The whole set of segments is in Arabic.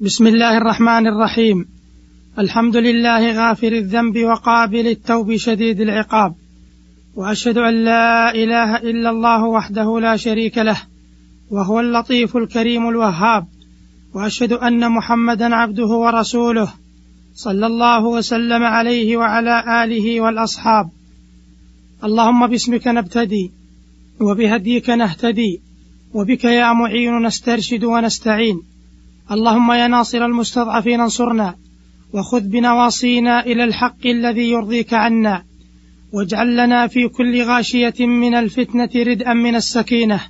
بسم الله الرحمن الرحيم. الحمد لله غافر الذنب وقابل التوب شديد العقاب. وأشهد أن لا إله إلا الله وحده لا شريك له وهو اللطيف الكريم الوهاب. وأشهد أن محمدا عبده ورسوله صلى الله وسلم عليه وعلى آله والأصحاب. اللهم باسمك نبتدي وبهديك نهتدي وبك يا معين نسترشد ونستعين. اللهم يا ناصر المستضعفين انصرنا وخذ بنواصينا إلى الحق الذي يرضيك عنا واجعل لنا في كل غاشية من الفتنة ردءا من السكينة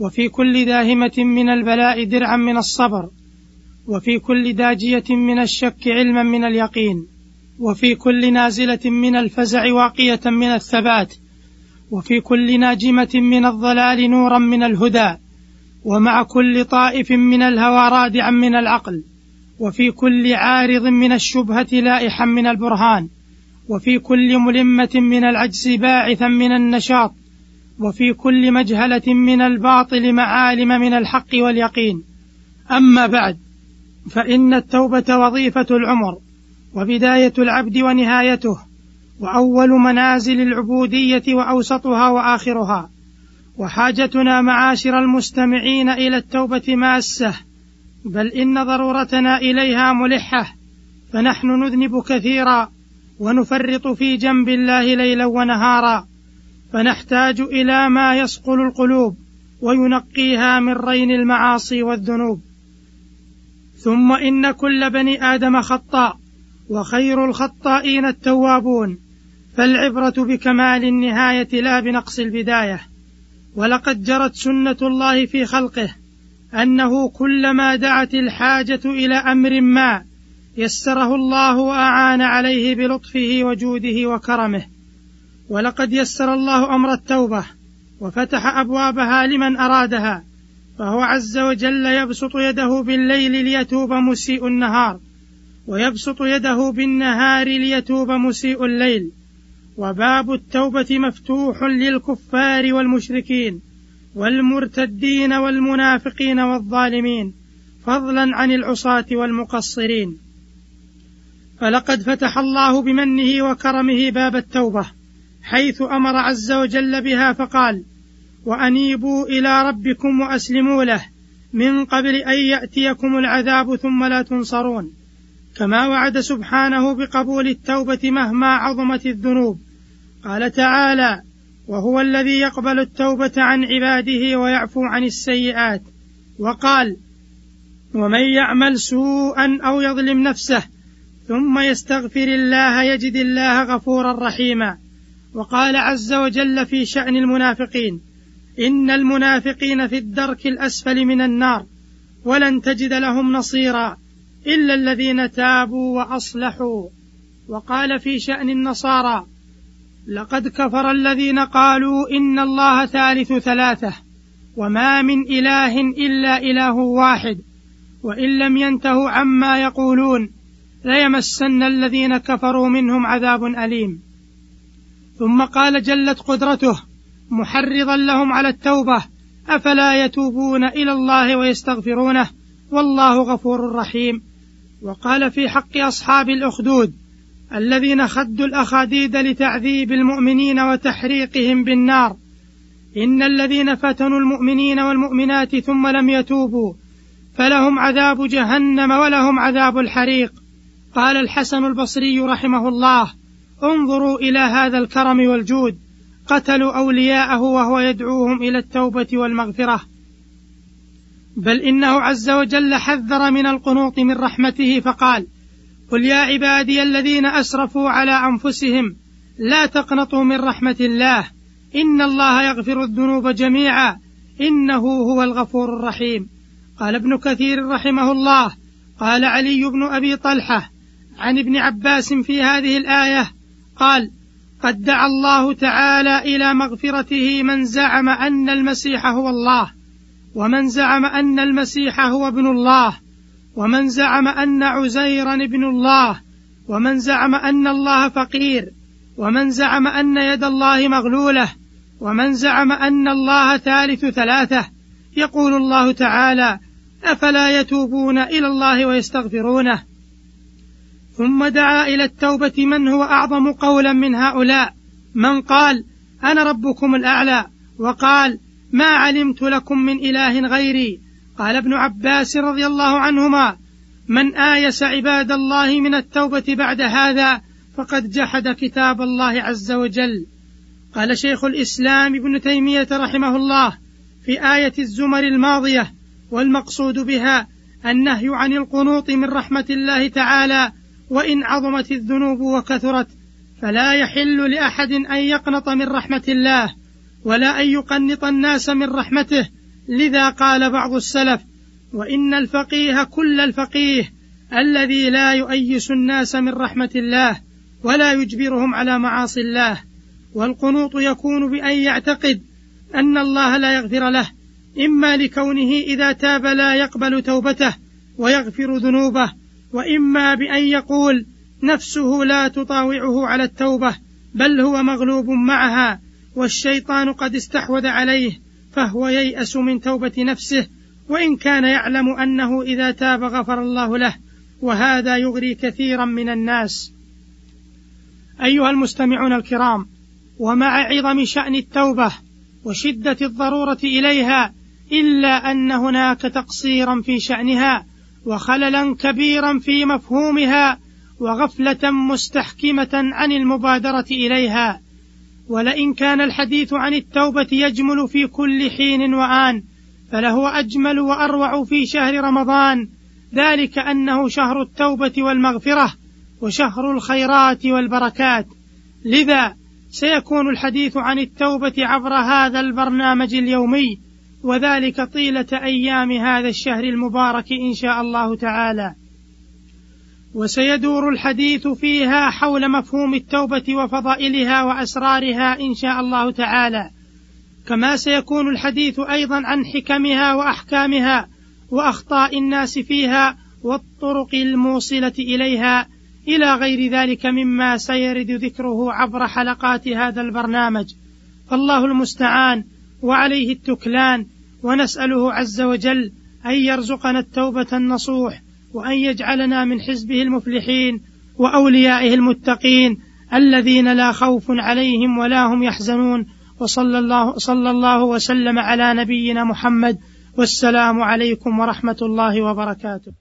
وفي كل داهمة من البلاء درعا من الصبر وفي كل داجية من الشك علما من اليقين وفي كل نازلة من الفزع واقية من الثبات وفي كل ناجمة من الضلال نورا من الهدى. ومع كل طائف من الهوى رادعا من العقل وفي كل عارض من الشبهة لائحا من البرهان وفي كل ملمة من العجز باعثا من النشاط وفي كل مجهلة من الباطل معالم من الحق واليقين. أما بعد فإن التوبة وظيفة العمر وبداية العبد ونهايته وأول منازل العبودية وأوسطها وآخرها. وحاجتنا معاشر المستمعين إلى التوبة ماسة بل إن ضرورتنا إليها ملحة فنحن نذنب كثيرا ونفرط في جنب الله ليلا ونهارا فنحتاج إلى ما يصقل القلوب وينقيها من رين المعاصي والذنوب. ثم إن كل بني آدم خطاء وخير الخطائين التوابون فالعبرة بكمال النهاية لا بنقص البداية. ولقد جرت سنة الله في خلقه أنه كلما دعت الحاجة إلى أمر ما يسره الله وأعان عليه بلطفه وجوده وكرمه. ولقد يسر الله أمر التوبة وفتح أبوابها لمن أرادها فهو عز وجل يبسط يده بالليل ليتوب مسيء النهار ويبسط يده بالنهار ليتوب مسيء الليل. وباب التوبة مفتوح للكفار والمشركين والمرتدين والمنافقين والظالمين فضلا عن العصاة والمقصرين. فلقد فتح الله بمنه وكرمه باب التوبة حيث أمر عز وجل بها فقال وأنيبوا إلى ربكم وأسلموا له من قبل أن يأتيكم العذاب ثم لا تنصرون. كما وعد سبحانه بقبول التوبة مهما عظمت الذنوب. قال تعالى وهو الذي يقبل التوبة عن عباده ويعفو عن السيئات. وقال ومن يعمل سوءا أو يظلم نفسه ثم يستغفر الله يجد الله غفورا رحيما. وقال عز وجل في شأن المنافقين إن المنافقين في الدرك الأسفل من النار ولن تجد لهم نصيرا إلا الذين تابوا وأصلحوا. وقال في شأن النصارى لقد كفر الذين قالوا إن الله ثالث ثلاثة وما من إله إلا إله واحد وإن لم ينتهوا عما يقولون ليمسن الذين كفروا منهم عذاب أليم. ثم قال جلت قدرته محرضا لهم على التوبة أفلا يتوبون إلى الله ويستغفرونه؟ والله غفور رحيم. وقال في حق أصحاب الأخدود الذين خدوا الأخاديد لتعذيب المؤمنين وتحريقهم بالنار. إن الذين فتنوا المؤمنين والمؤمنات ثم لم يتوبوا فلهم عذاب جهنم ولهم عذاب الحريق. قال الحسن البصري رحمه الله انظروا إلى هذا الكرم والجود. قتلوا أولياءه وهو يدعوهم إلى التوبة والمغفرة. بل إنه عز وجل حذر من القنوط من رحمته فقال قل يا عبادي الذين أسرفوا على أنفسهم لا تقنطوا من رحمة الله إن الله يغفر الذنوب جميعا إنه هو الغفور الرحيم. قال ابن كثير رحمه الله قال علي بن أبي طلحة عن ابن عباس في هذه الآية قال قد دعا الله تعالى إلى مغفرته من زعم أن المسيح هو الله ومن زعم أن المسيح هو ابن الله ومن زعم أن عزيرا ابن الله ومن زعم أن الله فقير ومن زعم أن يد الله مغلولة ومن زعم أن الله ثالث ثلاثة يقول الله تعالى أفلا يتوبون إلى الله ويستغفرونه؟ ثم دعا إلى التوبة من هو أعظم قولا من هؤلاء. من قال أنا ربكم الأعلى وقال ما علمت لكم من إله غيري قال ابن عباس رضي الله عنهما من آيس عباد الله من التوبة بعد هذا فقد جحد كتاب الله عز وجل. قال شيخ الإسلام ابن تيمية رحمه الله في آية الزمر الماضية والمقصود بها النهي عن القنوط من رحمة الله تعالى وإن عظمت الذنوب وكثرت فلا يحل لأحد أن يقنط من رحمة الله ولا أن يقنط الناس من رحمته لذا قال بعض السلف وإن الفقيه كل الفقيه الذي لا يؤيس الناس من رحمة الله ولا يجبرهم على معاصي الله والقنوط يكون بأن يعتقد أن الله لا يغفر له إما لكونه إذا تاب لا يقبل توبته ويغفر ذنوبه وإما بأن يقول نفسه لا تطاوعه على التوبة بل هو مغلوب معها والشيطان قد استحوذ عليه فهو ييأس من توبة نفسه وإن كان يعلم أنه إذا تاب غفر الله له وهذا يغري كثيرا من الناس. أيها المستمعون الكرام ومع عظم شأن التوبة وشدة الضرورة إليها إلا أن هناك تقصيرا في شأنها وخللا كبيرا في مفهومها وغفلة مستحكمة عن المبادرة إليها. ولئن كان الحديث عن التوبة يجمل في كل حين وآن فلهو أجمل وأروع في شهر رمضان. ذلك أنه شهر التوبة والمغفرة وشهر الخيرات والبركات. لذا سيكون الحديث عن التوبة عبر هذا البرنامج اليومي وذلك طيلة أيام هذا الشهر المبارك إن شاء الله تعالى. وسيدور الحديث فيها حول مفهوم التوبة وفضائلها وأسرارها إن شاء الله تعالى. كما سيكون الحديث أيضا عن حكمها وأحكامها وأخطاء الناس فيها والطرق الموصلة إليها. إلى غير ذلك مما سيرد ذكره عبر حلقات هذا البرنامج. فالله المستعان وعليه التكلان. ونسأله عز وجل أن يرزقنا التوبة النصوح وأن يجعلنا من حزبه المفلحين وأوليائه المتقين الذين لا خوف عليهم ولا هم يحزنون. وصلى الله صلى الله وسلم على نبينا محمد والسلام عليكم ورحمة الله وبركاته.